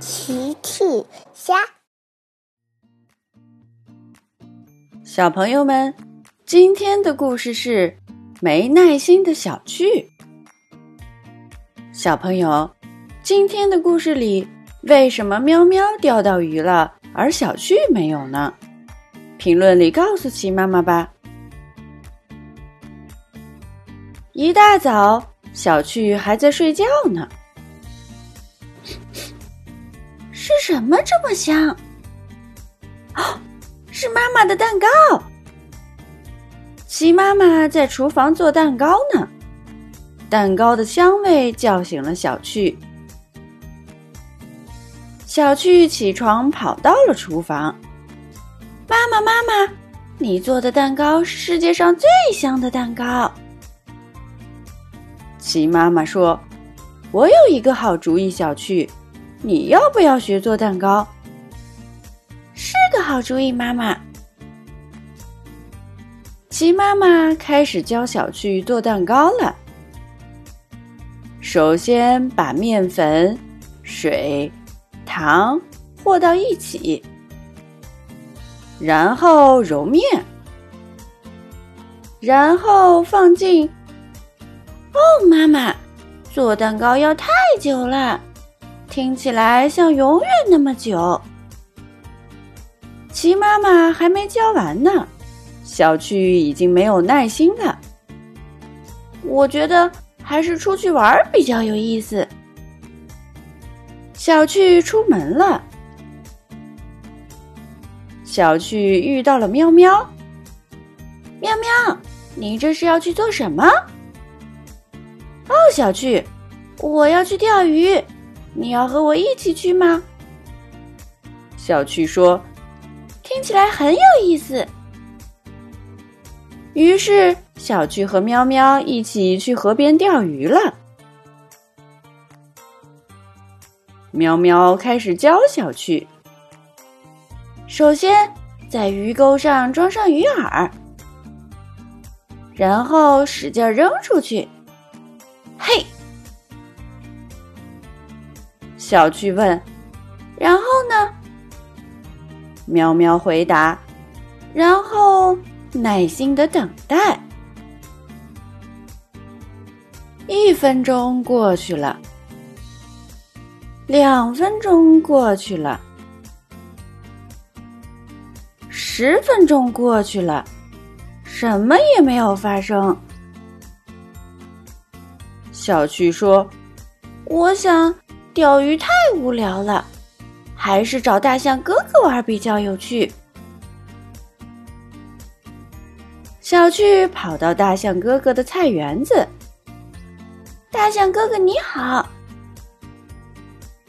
奇趣虾，小朋友们，今天的故事是没耐心的小趣。小朋友，今天的故事里，为什么喵喵钓到鱼了，而小趣没有呢？评论里告诉奇妈妈吧。一大早，小趣还在睡觉呢。什么这么香？哦，是妈妈的蛋糕。齐妈妈在厨房做蛋糕呢，蛋糕的香味叫醒了小趣。小趣起床跑到了厨房。妈妈，妈妈，你做的蛋糕是世界上最香的蛋糕。齐妈妈说：“我有一个好主意，小趣。”你要不要学做蛋糕？是个好主意，妈妈。齐妈妈开始教小趣做蛋糕了。首先把面粉、水、糖和到一起，然后揉面，然后放进……哦，妈妈，做蛋糕要太久了。听起来像永远那么久。齐妈妈还没教完呢，小趣已经没有耐心了。我觉得还是出去玩比较有意思。小趣出门了，小趣遇到了喵喵。喵喵，你这是要去做什么？哦，小趣，我要去钓鱼。你要和我一起去吗？小趣说：“听起来很有意思。”于是，小趣和喵喵一起去河边钓鱼了。喵喵开始教小趣：首先在鱼钩上装上鱼饵，然后使劲扔出去。嘿！小趣问：“然后呢？”喵喵回答：“然后耐心的等待。”一分钟过去了，两分钟过去了，十分钟过去了，什么也没有发生。小趣说：“我想。”钓鱼太无聊了，还是找大象哥哥玩比较有趣。小趣跑到大象哥哥的菜园子。大象哥哥你好。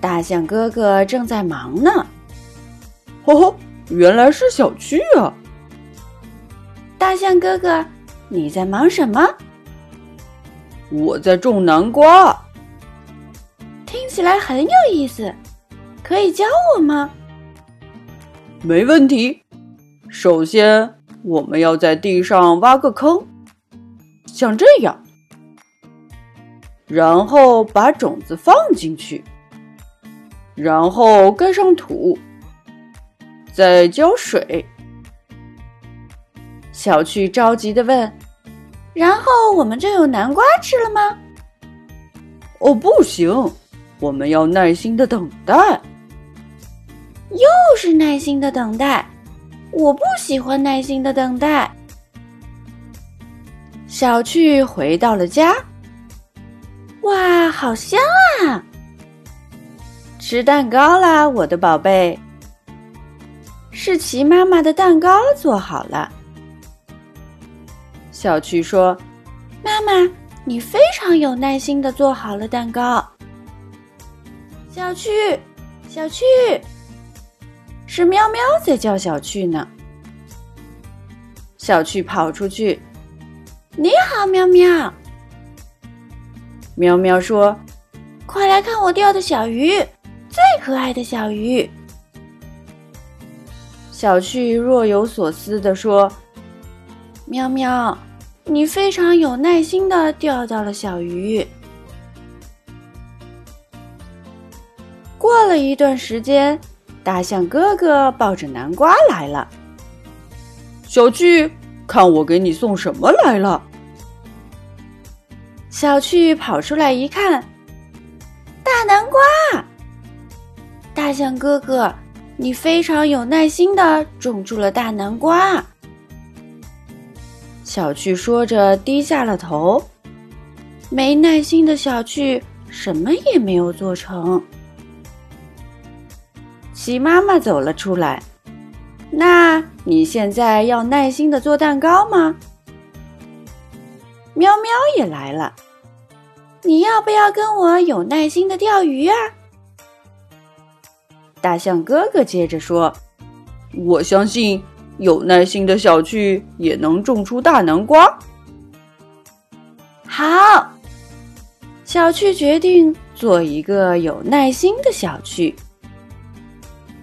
大象哥哥正在忙呢。吼吼，原来是小趣啊。大象哥哥，你在忙什么？我在种南瓜。来很有意思，可以教我吗？没问题。首先，我们要在地上挖个坑，像这样，然后把种子放进去，然后盖上土，再浇水。小趣着急的问：“然后我们就有南瓜吃了吗？”哦，不行。我们要耐心的等待，又是耐心的等待。我不喜欢耐心的等待。小趣回到了家，哇，好香啊！吃蛋糕啦，我的宝贝。是琪妈妈的蛋糕做好了。小趣说：“妈妈，你非常有耐心的做好了蛋糕。”小趣，小趣，是喵喵在叫小趣呢。小趣跑出去，你好，喵喵。喵喵说：“快来看我钓的小鱼，最可爱的小鱼。”小趣若有所思的说：“喵喵，你非常有耐心的钓到了小鱼。”了一段时间，大象哥哥抱着南瓜来了。小趣，看我给你送什么来了！小趣跑出来一看，大南瓜。大象哥哥，你非常有耐心的种出了大南瓜。小趣说着，低下了头。没耐心的小趣什么也没有做成。齐妈妈走了出来，那你现在要耐心的做蛋糕吗？喵喵也来了，你要不要跟我有耐心的钓鱼啊？大象哥哥接着说：“我相信有耐心的小趣也能种出大南瓜。”好。小趣决定做一个有耐心的小趣，